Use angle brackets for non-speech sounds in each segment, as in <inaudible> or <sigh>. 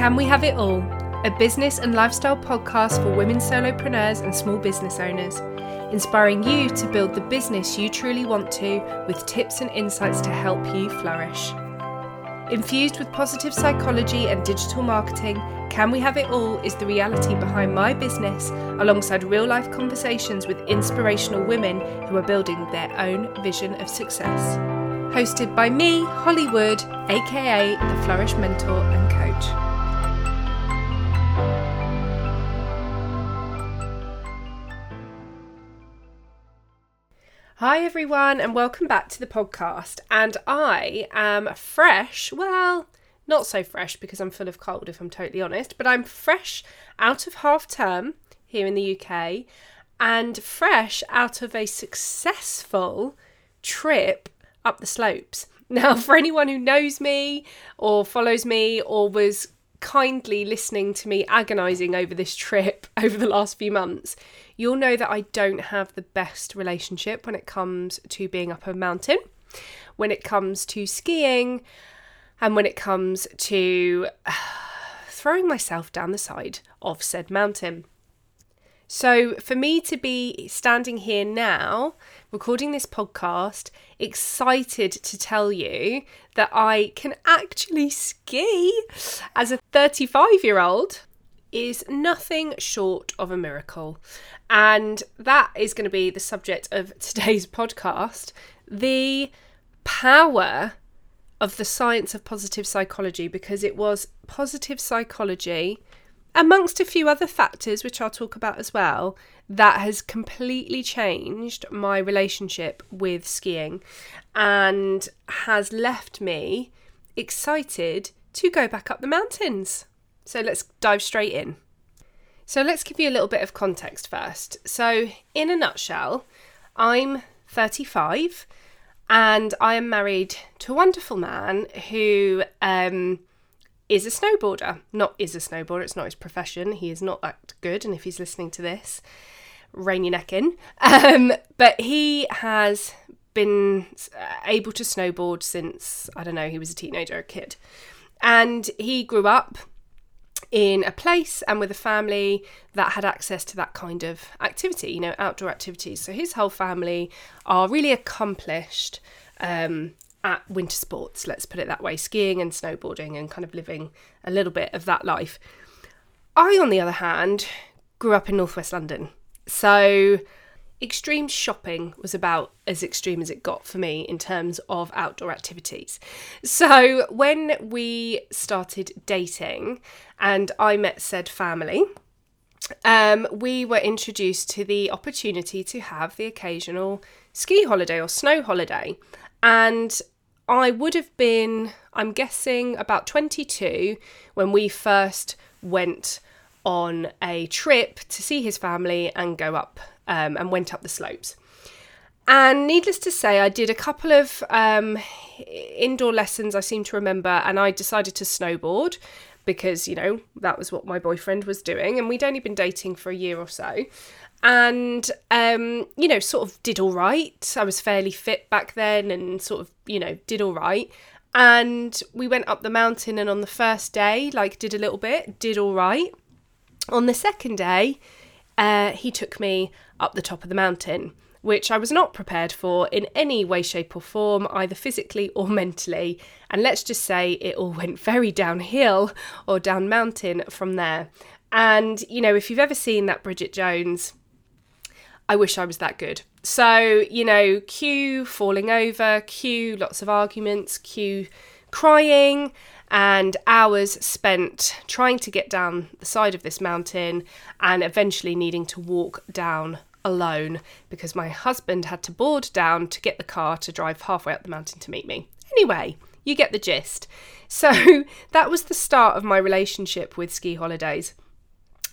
Can We Have It All? A business and lifestyle podcast for women solopreneurs and small business owners, inspiring you to build the business you truly want to with tips and insights to help you flourish. Infused with positive psychology and digital marketing, Can We Have It All is the reality behind my business, alongside real life conversations with inspirational women who are building their own vision of success. Hosted by me, Holly Wood, aka the Flourish Mentor and Coach. Hi, everyone, and welcome back to the podcast. And I am fresh, well, not so fresh because I'm full of cold, if I'm totally honest, but I'm fresh out of half term here in the UK and fresh out of a successful trip up the slopes. <laughs> Now, for anyone who knows me or follows me or was kindly listening to me agonizing over this trip <laughs> over the last few months, you'll know that I don't have the best relationship when it comes to being up a mountain, when it comes to skiing, and when it comes to <sighs> throwing myself down the side of said mountain. So, for me to be standing here now, recording this podcast, excited to tell you that I can actually ski as a 35 year old is nothing short of a miracle. And that is going to be the subject of today's podcast the power of the science of positive psychology, because it was positive psychology, amongst a few other factors, which I'll talk about as well, that has completely changed my relationship with skiing and has left me excited to go back up the mountains. So let's dive straight in. So let's give you a little bit of context first. So, in a nutshell, I'm 35 and I am married to a wonderful man who um, is a snowboarder. Not is a snowboarder, it's not his profession. He is not that good. And if he's listening to this, rein your neck in. <laughs> Um, but he has been able to snowboard since, I don't know, he was a teenager, a kid. And he grew up in a place and with a family that had access to that kind of activity, you know, outdoor activities. So his whole family are really accomplished um, at winter sports, let's put it that way, skiing and snowboarding and kind of living a little bit of that life. I, on the other hand, grew up in northwest London. So extreme shopping was about as extreme as it got for me in terms of outdoor activities. So when we started dating and I met said family, um, we were introduced to the opportunity to have the occasional ski holiday or snow holiday. And I would have been, I'm guessing, about 22 when we first went on a trip to see his family and go up um, and went up the slopes. And needless to say, I did a couple of um, indoor lessons, I seem to remember, and I decided to snowboard because, you know, that was what my boyfriend was doing. And we'd only been dating for a year or so. And, um, you know, sort of did all right. I was fairly fit back then and sort of, you know, did all right. And we went up the mountain, and on the first day, like, did a little bit, did all right. On the second day, uh, he took me up the top of the mountain, which I was not prepared for in any way, shape, or form, either physically or <laughs> mentally. And let's just say it all went very downhill or down mountain from there. And, you know, if you've ever seen that Bridget Jones, I wish I was that good. So, you know, cue falling over, cue lots of arguments, cue crying, and hours spent trying to get down the side of this mountain and eventually needing to walk down alone because my husband had to board down to get the car to drive halfway up the mountain to meet me. Anyway, you get the gist. So <laughs> that was the start of my relationship with ski holidays.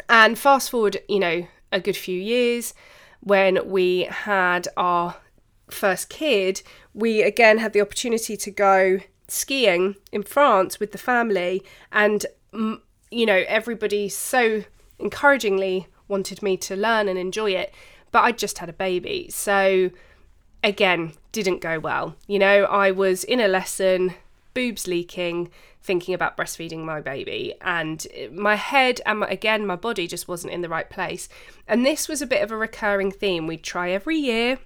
And fast forward, you know, a good few years when we had our first kid, we again had the opportunity to go skiing in France with the family and mm, you know everybody so encouragingly wanted me to learn and enjoy it but I just had a baby. So again, didn't go well. You know, I was in a lesson boobs leaking, thinking about breastfeeding my baby. And my head and my, again, my body just wasn't in the right place. And this was a bit of a recurring theme. We'd try every year,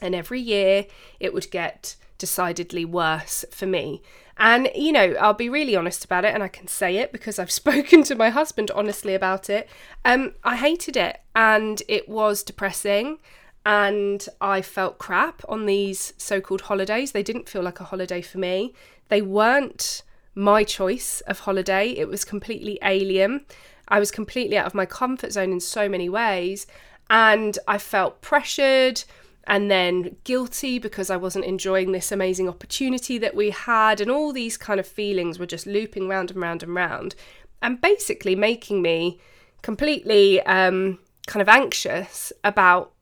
and every year it would get decidedly worse for me. And, you know, I'll be really honest about it and I can say it because I've <laughs> spoken to my husband honestly about it. Um, I hated it and it was depressing and I felt crap on these so called holidays. They didn't feel like a holiday for me. They weren't my choice of holiday, it was completely alien. I was completely out of my comfort zone in so many ways. And I felt pressured and then guilty because I wasn't enjoying this amazing opportunity that we had, and all these kind of feelings were just looping round and round and round, and basically making me completely um, kind of anxious about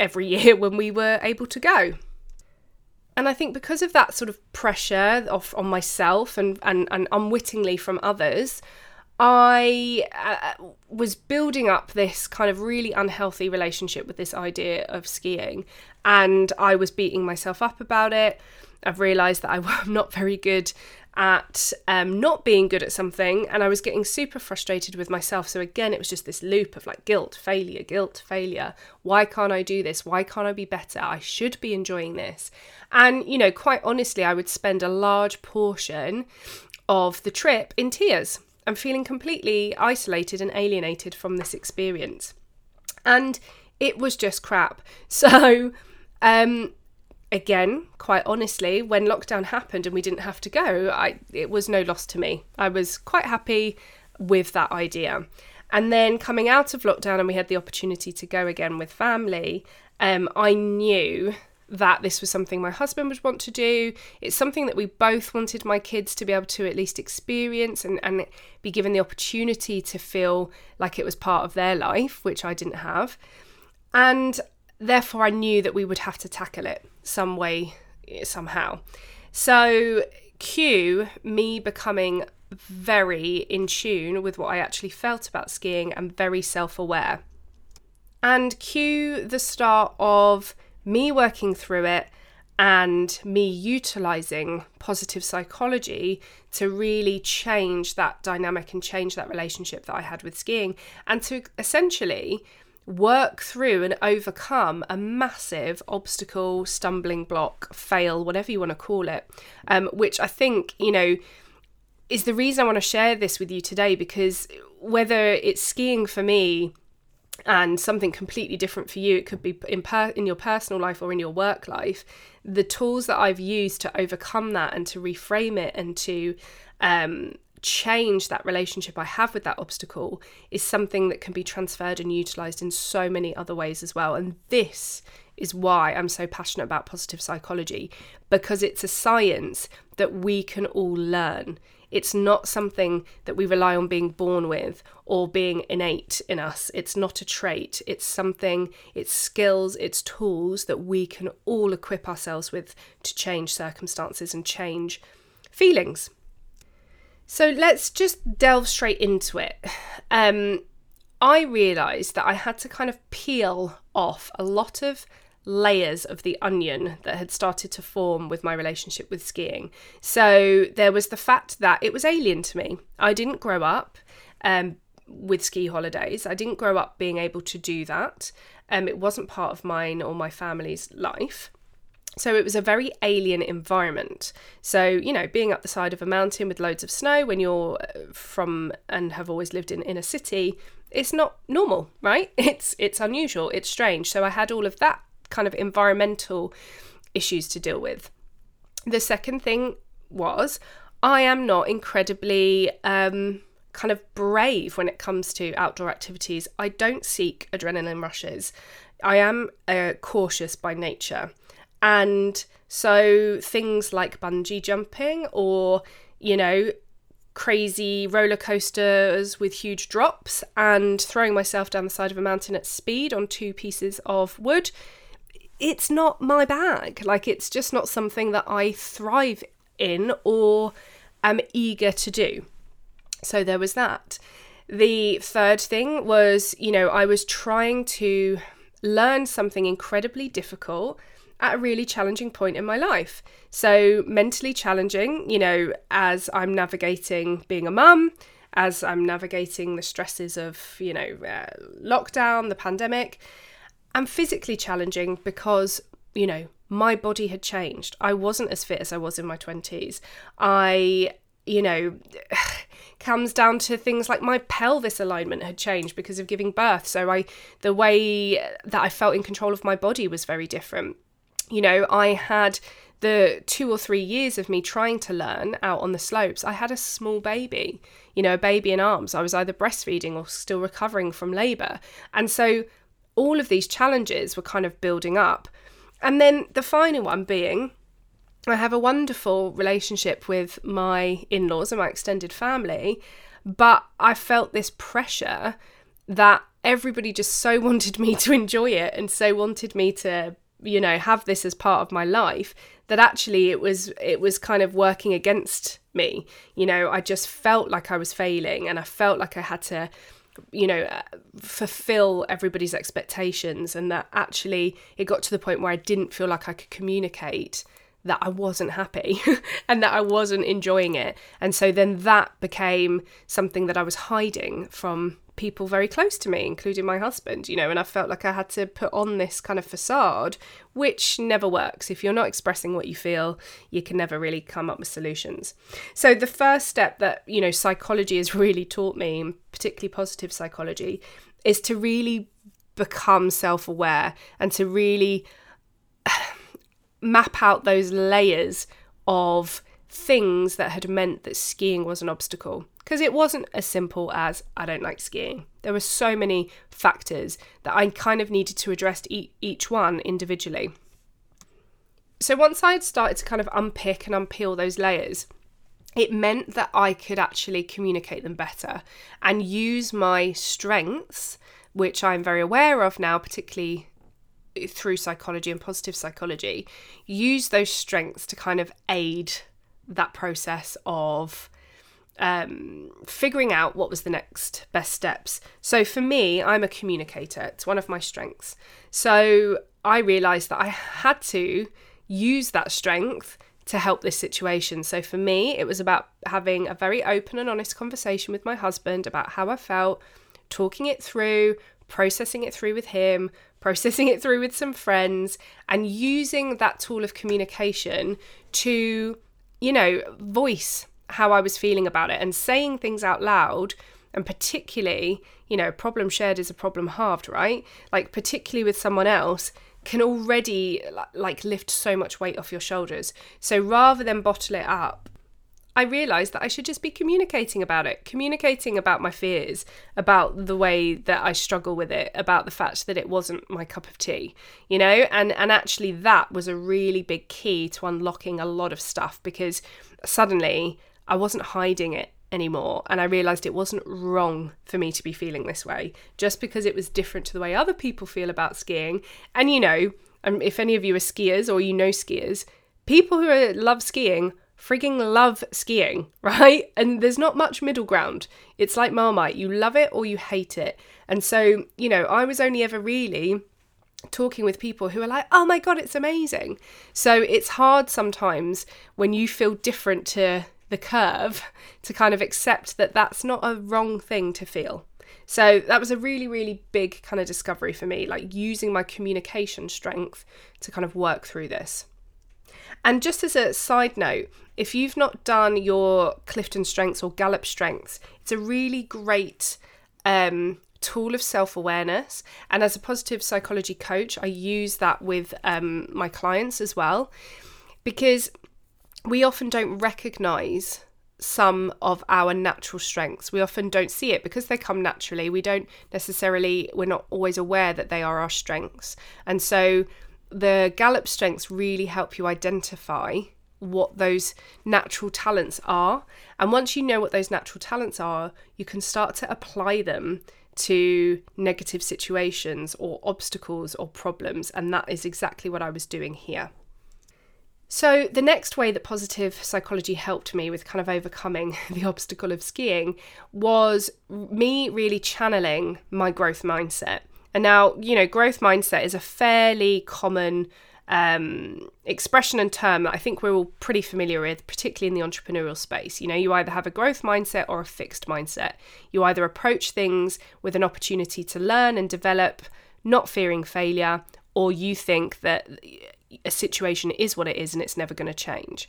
every <laughs> year when we were able to go. And I think because of that sort of pressure off on myself and, and, and unwittingly from others, I uh, was building up this kind of really unhealthy relationship with this idea of skiing, and I was beating myself up about it. I've realised that I'm <laughs> not very good at um, not being good at something, and I was getting super frustrated with myself. So, again, it was just this loop of like guilt, failure, guilt, failure. Why can't I do this? Why can't I be better? I should be enjoying this. And, you know, quite honestly, I would spend a large portion of the trip in tears and feeling completely isolated and alienated from this experience. And it was just crap. <laughs> So, um, again, quite honestly, when lockdown happened and we didn't have to go, I it was no loss to me. I was quite happy with that idea. And then coming out of lockdown and we had the opportunity to go again with family, um, I knew that this was something my husband would want to do. It's something that we both wanted my kids to be able to at least experience and, and be given the opportunity to feel like it was part of their life, which I didn't have. And therefore, I knew that we would have to tackle it some way, somehow. So, cue me becoming very in tune with what I actually felt about skiing and very self aware. And cue the start of me working through it and me utilizing positive psychology to really change that dynamic and change that relationship that I had with skiing and to essentially work through and overcome a massive obstacle, stumbling block, fail, whatever you want to call it, um, which I think, you know, is the reason I want to share this with you today because whether it's skiing for me and something completely different for you. It could be in per- in your personal life or in your work life. The tools that I've used to overcome that and to reframe it and to um, change that relationship I have with that obstacle is something that can be transferred and utilized in so many other ways as well. And this is why I'm so passionate about positive psychology because it's a science that we can all learn it's not something that we rely on being born with or being innate in us. It's not a trait. It's something, it's skills, it's tools that we can all equip ourselves with to change circumstances and change feelings. So let's just delve straight into it. Um, I realised that I had to kind of peel off a lot of layers of the onion that had started to form with my relationship with skiing. So there was the fact that it was alien to me. I didn't grow up um, with ski holidays, I didn't grow up being able to do that. Um, it wasn't part of mine or my family's life. So it was a very alien environment. So, you know, being up the side of a mountain with loads of snow when you're uh, from and have always lived in in a city, it's not normal, right? <laughs> It's it's unusual, it's strange. So I had all of that kind of environmental issues to deal with. The second thing was I am not incredibly um, kind of brave when it comes to outdoor activities. I don't seek adrenaline rushes. I am uh, cautious by nature. And so things like bungee jumping or, you know, crazy roller coasters with huge drops and throwing myself down the side of a mountain at speed on two pieces of wood it's not my bag. Like, it's just not something that I thrive in or am eager to do. So, there was that. The third thing was, you know, I was trying to learn something incredibly difficult at a really challenging point in my life. So, mentally challenging, you know, as I'm navigating being a mum, as I'm navigating the stresses of, you know, uh, lockdown, the pandemic, and physically challenging because, you know, my body had changed. I wasn't as fit as I was in my 20s. I, you know, <sighs> comes down to things like my pelvis alignment had changed because of giving birth. So I the way that I felt in control of my body was very different. You know, I had the two or three years of me trying to learn out on the slopes, I had a small baby, you know, a baby in arms. I was either breastfeeding or still recovering from labour. And so all of these challenges were kind of building up. And then the final one being I have a wonderful relationship with my in laws and my extended family, but I felt this pressure that everybody just so <laughs> wanted me to enjoy it and so wanted me to you know have this as part of my life that actually it was it was kind of working against me you know i just felt like i was failing and i felt like i had to you know uh, fulfill everybody's expectations and that actually it got to the point where i didn't feel like i could communicate that I wasn't happy <laughs> and that I wasn't enjoying it. And so then that became something that I was hiding from people very close to me, including my husband, you know, and I felt like I had to put on this kind of facade, which never works. If you're not expressing what you feel, you can never really come up with solutions. So the first step that, you know, psychology has <laughs> really taught me, particularly positive psychology, is to really become self aware and to really <sighs> map out those layers of things that had meant that skiing was an obstacle. Because it wasn't as simple as I don't like skiing. There were so many factors that I kind of needed to address each one individually. So once I had started to kind of unpick and unpeel those layers, it meant that I could actually communicate them better and use my strengths, which I'm very aware of now, particularly through psychology and positive psychology, use those strengths to kind of aid that process of um, figuring out what was the next best steps. So for me, I'm a communicator, it's one of my strengths. So I realized that I had to use that strength to help this situation. So for me, it was about having a very open and honest conversation with my husband about how I felt, talking it through, processing it through with him, processing it through with some friends, and using that tool of communication to, you know, voice how I was feeling about it and saying things out loud. And particularly, you know, problem shared is a problem halved, right? Like, particularly with someone else, can already like lift so much weight off your shoulders. So rather than bottle it up I realised that I should just be communicating about it, communicating about my fears, about the way that I struggle with it, about the fact that it wasn't my cup of tea, you know? And and actually that was a really big key to unlocking a lot of stuff because suddenly I wasn't hiding it anymore and I realized it wasn't wrong for me to be feeling this way just because it was different to the way other people feel about skiing. And you know, um, if any of you are skiers or you know skiers, people who love skiing frigging love skiing, <laughs> right? And there's not much middle ground. It's like Marmite, you love it or you hate it. And so, you know, I was only ever really talking with people who are like, oh my God, it's amazing. So it's hard sometimes when you feel different to the curve to kind of accept that that's not a wrong thing to feel. So that was a really, really big kind of discovery for me, like using my communication strength to kind of work through this. And just as a side note, if you've not done your Clifton Strengths or Gallup Strengths, it's a really great um, tool of self awareness. And as a positive psychology coach, I use that with um, my clients as well because we often don't recognize some of our natural strengths. We often don't see it because they come naturally. We don't necessarily, we're not always aware that they are our strengths. And so the Gallup strengths really help you identify what those natural talents are. And once you know what those natural talents are, you can start to apply them to negative situations or obstacles or problems. And that is exactly what I was doing here. So, the next way that positive psychology helped me with kind of overcoming <laughs> the obstacle of skiing was me really channeling my growth mindset. And now, you know, growth mindset is a fairly common um, expression and term that I think we're all pretty familiar with, particularly in the entrepreneurial space. You know, you either have a growth mindset or a fixed mindset. You either approach things with an opportunity to learn and develop, not fearing failure, or you think that a situation is what it is and it's never going to change.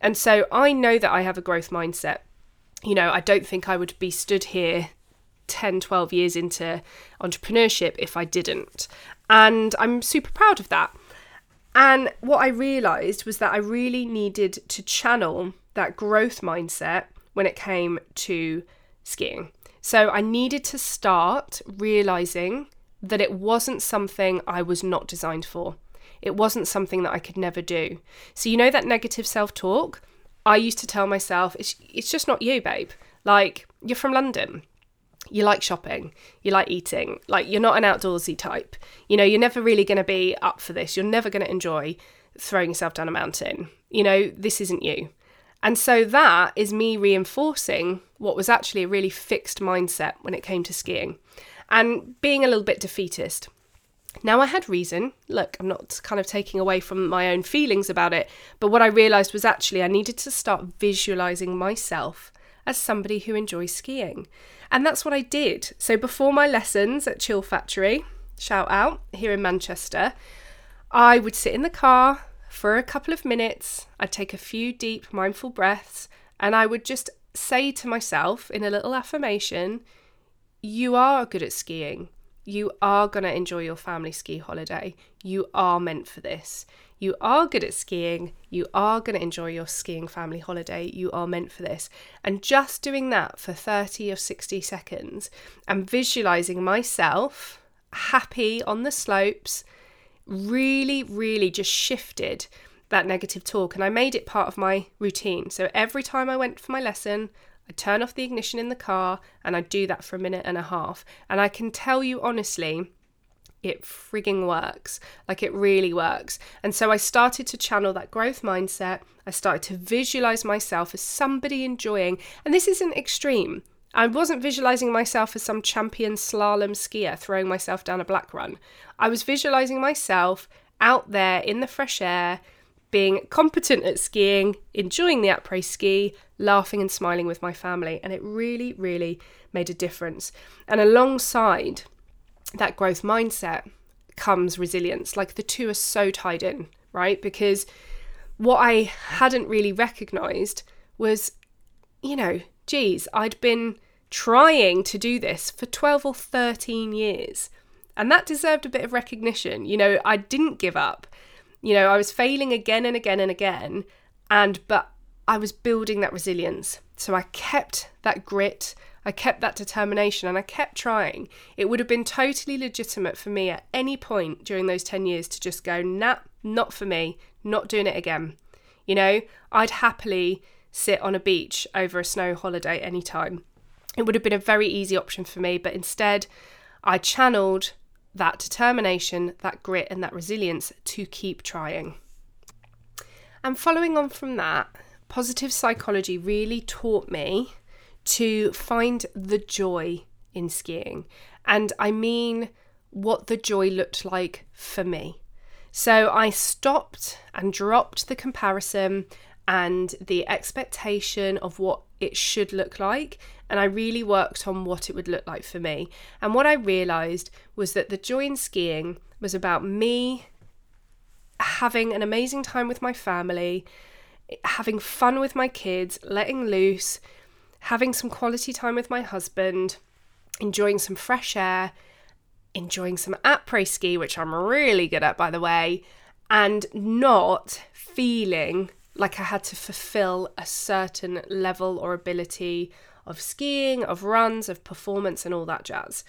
And so I know that I have a growth mindset. You know, I don't think I would be stood here 10, 12 years into entrepreneurship if I didn't. And I'm super proud of that. And what I realized was that I really needed to channel that growth mindset when it came to skiing. So I needed to start realizing that it wasn't something I was not designed for. It wasn't something that I could never do. So, you know, that negative self talk? I used to tell myself, it's, it's just not you, babe. Like, you're from London you like shopping, you like eating, like you're not an outdoorsy type. You know, you're never really going to be up for this. You're never going to enjoy throwing yourself down a mountain. You know, this isn't you. And so that is me reinforcing what was actually a really fixed mindset when it came to skiing and being a little bit defeatist. Now, I had reason. Look, I'm not kind of taking away from my own feelings about it, but what I realised was actually I needed to start visualising myself as somebody who enjoys skiing. And that's what I did. So before my lessons at Chill Factore, shout out here in Manchester, I would sit in the car for a couple of minutes. I'd take a few deep, mindful breaths, and I would just say to myself in a little affirmation, You are good at skiing. You are going to enjoy your family ski holiday. You are meant for this. You are good at skiing. You are going to enjoy your skiing family holiday. You are meant for this. And just doing that for 30 or 60 seconds and visualizing myself happy on the slopes really, really just shifted that negative talk. And I made it part of my routine. So every time I went for my lesson, I'd turn off the ignition in the car and I'd do that for a minute and a half. And I can tell you honestly, it frigging works. Like it really works. And so I started to channel that growth mindset. I started to visualize myself as somebody enjoying, and this isn't extreme. I wasn't visualizing myself as some champion slalom skier throwing myself down a black run. I was visualizing myself out there in the fresh air, being competent at skiing, enjoying the après ski, laughing and smiling with my family. And it really, really made a difference. And alongside that growth mindset comes resilience. Like the two are so tied in, right? Because what I hadn't really recognized was, you know, geez, I'd been trying to do this for 12 or 13 years. And that deserved a bit of recognition. You know, I didn't give up. You know, I was failing again and again and again. And, but I was building that resilience. So I kept that grit, I kept that determination and I kept trying. It would have been totally legitimate for me at any point during those 10 years to just go, nah, not for me, not doing it again. You know, I'd happily sit on a beach over a snow holiday anytime. It would have been a very easy option for me, but instead, I channeled that determination, that grit, and that resilience to keep trying. And following on from that, positive psychology really taught me to find the joy in skiing. And I mean what the joy looked like for me. So I stopped and dropped the comparison and the expectation of what it should look like. And I really worked on what it would look like for me. And what I realized was that the joy in skiing was about me having an amazing time with my family, having fun with my kids, letting loose, having some quality time with my husband, enjoying some fresh air, enjoying some après ski, which I'm really good at, by the way, and not feeling like I had to fulfill a certain level or ability of skiing, of runs, of performance, and all that jazz.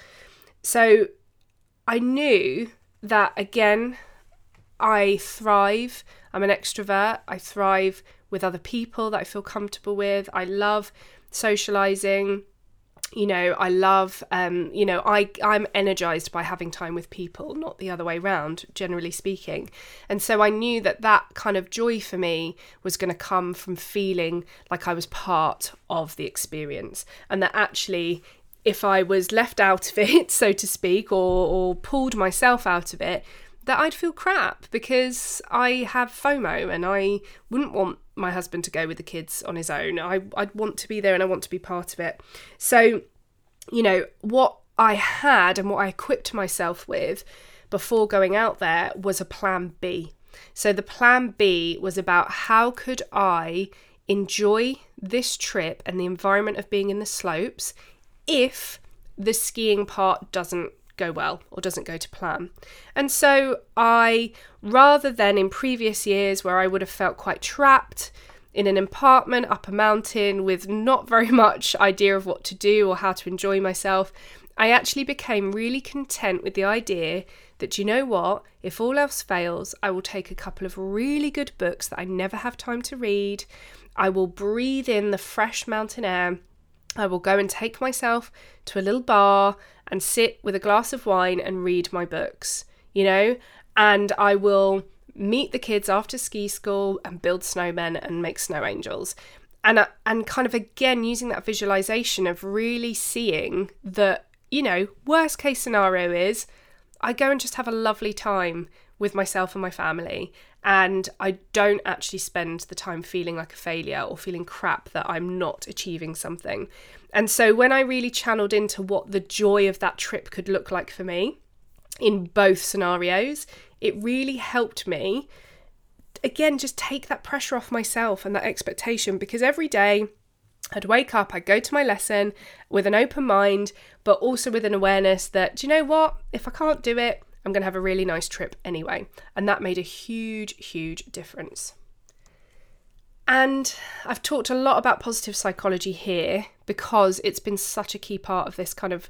So I knew that again, I thrive. I'm an extrovert. I thrive with other people that I feel comfortable with. I love socializing you know i love um you know i i'm energized by having time with people not the other way around generally speaking. And so i knew that that kind of joy for me was going to come from feeling like i was part of the experience and that actually if i was left out of <laughs> it so to speak or or pulled myself out of it that I'd feel crap because I have FOMO and I wouldn't want my husband to go with the kids on his own. I, I'd want to be there and I want to be part of it. So, you know, what I had and what I equipped myself with before going out there was a plan B. So the plan B was about how could I enjoy this trip and the environment of being in the slopes if the skiing part doesn't go well or doesn't go to plan. And so I, rather than in previous years where I would have felt quite trapped in an apartment up a mountain with not very <laughs> much idea of what to do or how to enjoy myself, I actually became really content with the idea that, you know what, if all else fails, I will take a couple of really good books that I never have time to read. I will breathe in the fresh mountain air. I will go and take myself to a little bar and sit with a glass of wine and read my books, you know, and I will meet the kids after ski school and build snowmen and make snow angels. And, uh, and kind of again using that visualization of really seeing that, you know, worst case scenario is I go and just have a lovely time with myself and my family. And I don't actually spend the time feeling like a failure or feeling crap that I'm not achieving something. And so when I really channeled into what the joy of that trip could look like for me in both scenarios, it really helped me again just take that pressure off myself and that expectation because every day I'd wake up, I'd go to my lesson with an open mind, but also with an awareness that, do you know what? If I can't do it, I'm going to have a really nice trip anyway. And that made a huge, huge difference. And I've talked a lot about positive psychology here because it's been such a key part of this kind of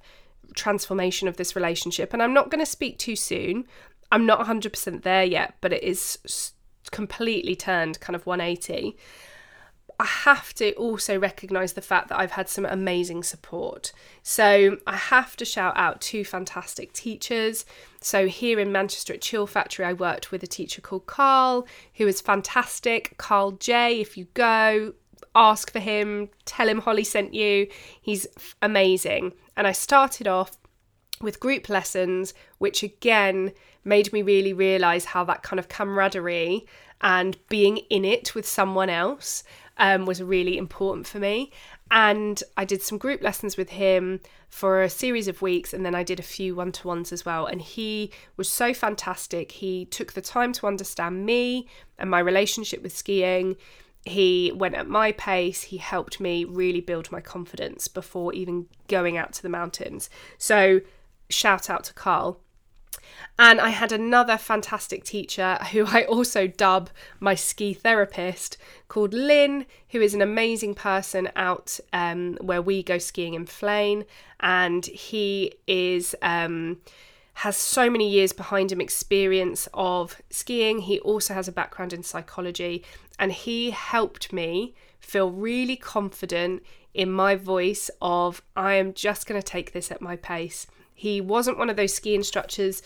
transformation of this relationship. And I'm not going to speak too soon. I'm not 100% there yet, but it is completely turned kind of 180. I have to also recognise the fact that I've had some amazing support. So I have to shout out two fantastic teachers. So here in Manchester at Chill Factore, I worked with a teacher called Carl, who is fantastic. Carl J, if you go, ask for him, tell him Holly sent you. He's amazing. And I started off with group lessons, which again made me really realise how that kind of camaraderie and being in it with someone else um, was really important for me. And I did some group lessons with him for a series of weeks, and then I did a few one to ones as well. And he was so fantastic. He took the time to understand me and my relationship with skiing. He went at my pace. He helped me really build my confidence before even going out to the mountains. So, shout out to Carl. And I had another fantastic teacher who I also dub my ski therapist called Lynn, who is an amazing person out um, where we go skiing in Flaine. And he is. Um, has so many years behind him experience of skiing. He also has a background in psychology and he helped me feel really confident in my voice of I am just going to take this at my pace. He wasn't one of those ski instructors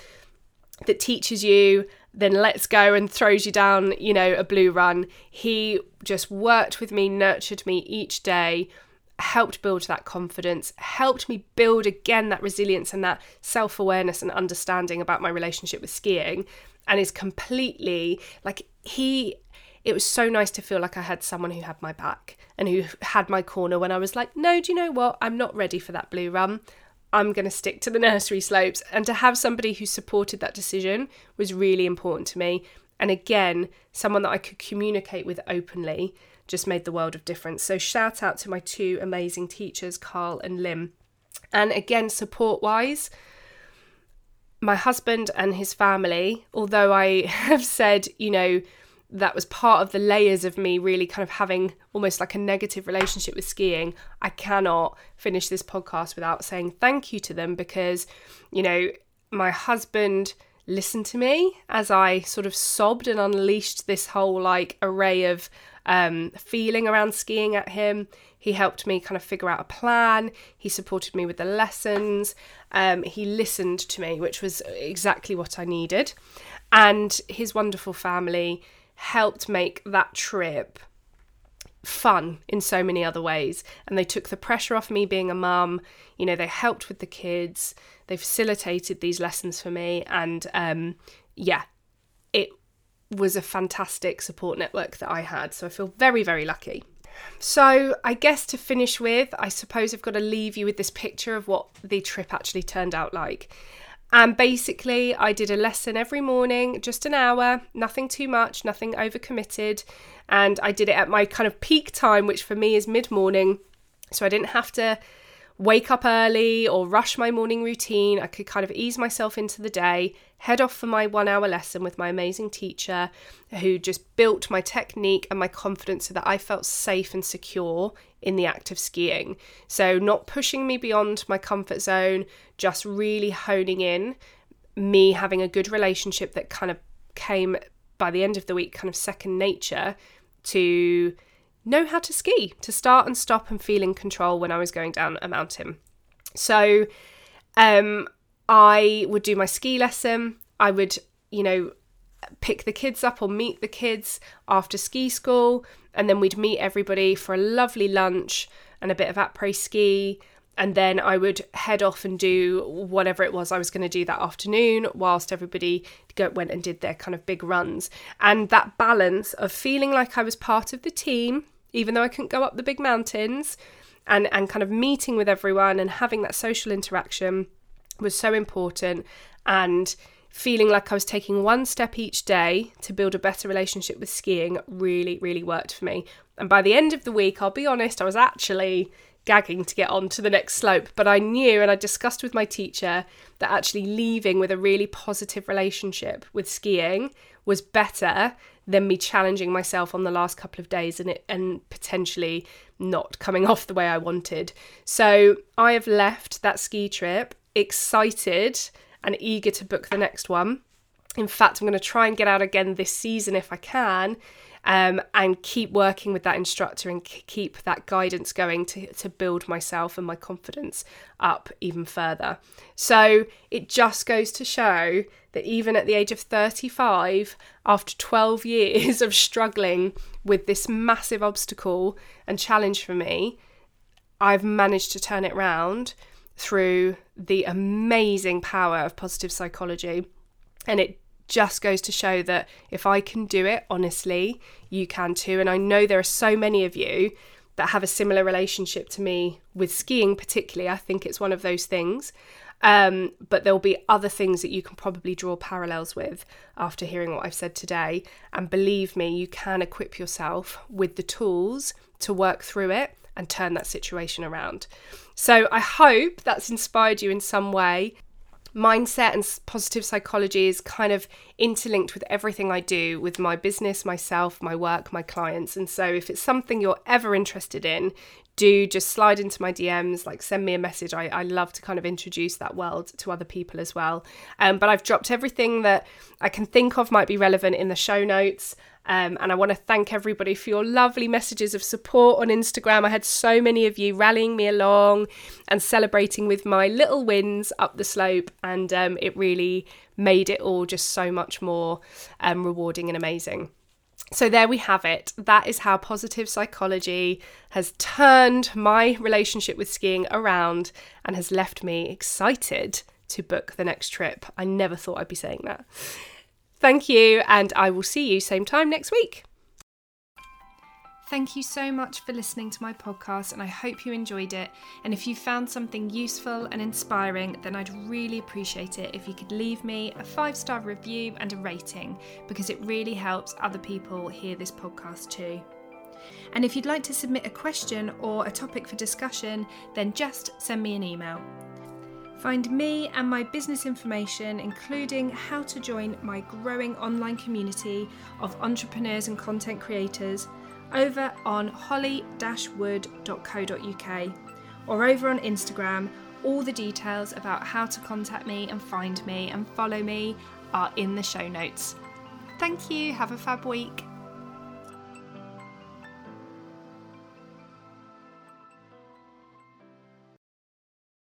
that teaches you, then lets go and throws you down, you know, a blue run. He just worked with me, nurtured me each day, helped build that confidence, helped me build again that resilience and that self awareness and understanding about my relationship with skiing, and is completely like he. It was so nice to feel like I had someone who had my back and who had my corner when I was like, no, do you know what? I'm not ready for that blue run. I'm going to stick to the nursery slopes. And to have somebody who supported that decision was really important to me. And again, someone that I could communicate with openly just made the world of difference. So, shout out to my two amazing teachers, Carl and Lim. And again, support wise, my husband and his family, although I <laughs> have said, you know, that was part of the layers of me really kind of having almost like a negative relationship with skiing. I cannot finish this podcast without saying thank you to them because, you know, my husband listened to me as I sort of sobbed and unleashed this whole like array of um, feeling around skiing at him. He helped me kind of figure out a plan. He supported me with the lessons. Um, he listened to me, which was exactly what I needed. And his wonderful family helped make that trip fun in so many other ways. And they took the pressure off me being a mum. You know, they helped with the kids, they facilitated these lessons for me. And um, yeah, it was a fantastic support network that I had. So I feel very, very lucky. So, I guess to finish with, I suppose I've got to leave you with this picture of what the trip actually turned out like. And basically, I did a lesson every morning, just an hour, nothing too much, nothing overcommitted. And I did it at my kind of peak time, which for me is mid morning. So I didn't have to wake up early or rush my morning routine. I could kind of ease myself into the day, head off for my one hour lesson with my amazing teacher who just built my technique and my confidence so that I felt safe and secure in the act of skiing. So, not pushing me beyond my comfort zone, just really honing in, me having a good relationship that kind of came by the end of the week, kind of second nature to know how to ski, to start and stop and feel in control when I was going down a mountain. So um, I would do my ski lesson. I would, you know, pick the kids up or meet the kids after ski school, and then we'd meet everybody for a lovely lunch and a bit of après ski. And then I would head off and do whatever it was I was going to do that afternoon, whilst everybody go, went and did their kind of big runs. And that balance of feeling like I was part of the team, even though I couldn't go up the big mountains, and, and kind of meeting with everyone and having that social interaction was so important. And feeling like I was taking one step each day to build a better relationship with skiing really, really worked for me. And by the end of the week, I'll be honest, I was actually gagging to get on to the next slope. But I knew and I discussed with my teacher that actually leaving with a really positive relationship with skiing was better than me challenging myself on the last couple of days and it and potentially not coming <laughs> off the way I wanted. So I have left that ski trip excited and eager to book the next one. In fact, I'm going to try and get out again this season if I can um, and keep working with that instructor and keep that guidance going to, to build myself and my confidence up even further. So it just goes to show that even at the age of 35, after 12 <laughs> years of struggling with this massive obstacle and challenge for me, I've managed to turn it round through the amazing power of positive psychology. And it just goes to show that if I can do it honestly, you can too. And I know there are so many of you that have a similar relationship to me with skiing, particularly. I think it's one of those things. Um, but there'll be other things that you can probably draw parallels with after hearing what I've said today. And believe me, you can equip yourself with the tools to work through it and turn that situation around. So I hope that's inspired you in some way mindset and positive psychology is kind of interlinked with everything I do with my business, myself, my work, my clients. And so if it's something you're ever interested in, do just slide into my DMs, like send me a message. I, I love to kind of introduce that world to other people as well. Um, but I've dropped everything that I can think of might be relevant in the show notes. Um, and I want to thank everybody for your lovely messages of support on Instagram. I had so many of you rallying me along and celebrating with my little wins up the slope, and um, it really made it all just so much more um, rewarding and amazing. So, there we have it. That is how positive psychology has turned my relationship with skiing around and has left me excited to book the next trip. I never thought I'd be saying that. Thank you, and I will see you same time next week. Thank you so much for listening to my podcast, and I hope you enjoyed it. And if you found something useful and inspiring, then I'd really appreciate it if you could leave me a five star review and a rating because it really helps other people hear this podcast too. And if you'd like to submit a question or a topic for discussion, then just send me an email. Find me and my business information, including how to join my growing online community of entrepreneurs and content creators, over on holly-wood.co.uk or over on Instagram. All the details about how to contact me and find me and follow me are in the show notes. Thank you. Have a fab week.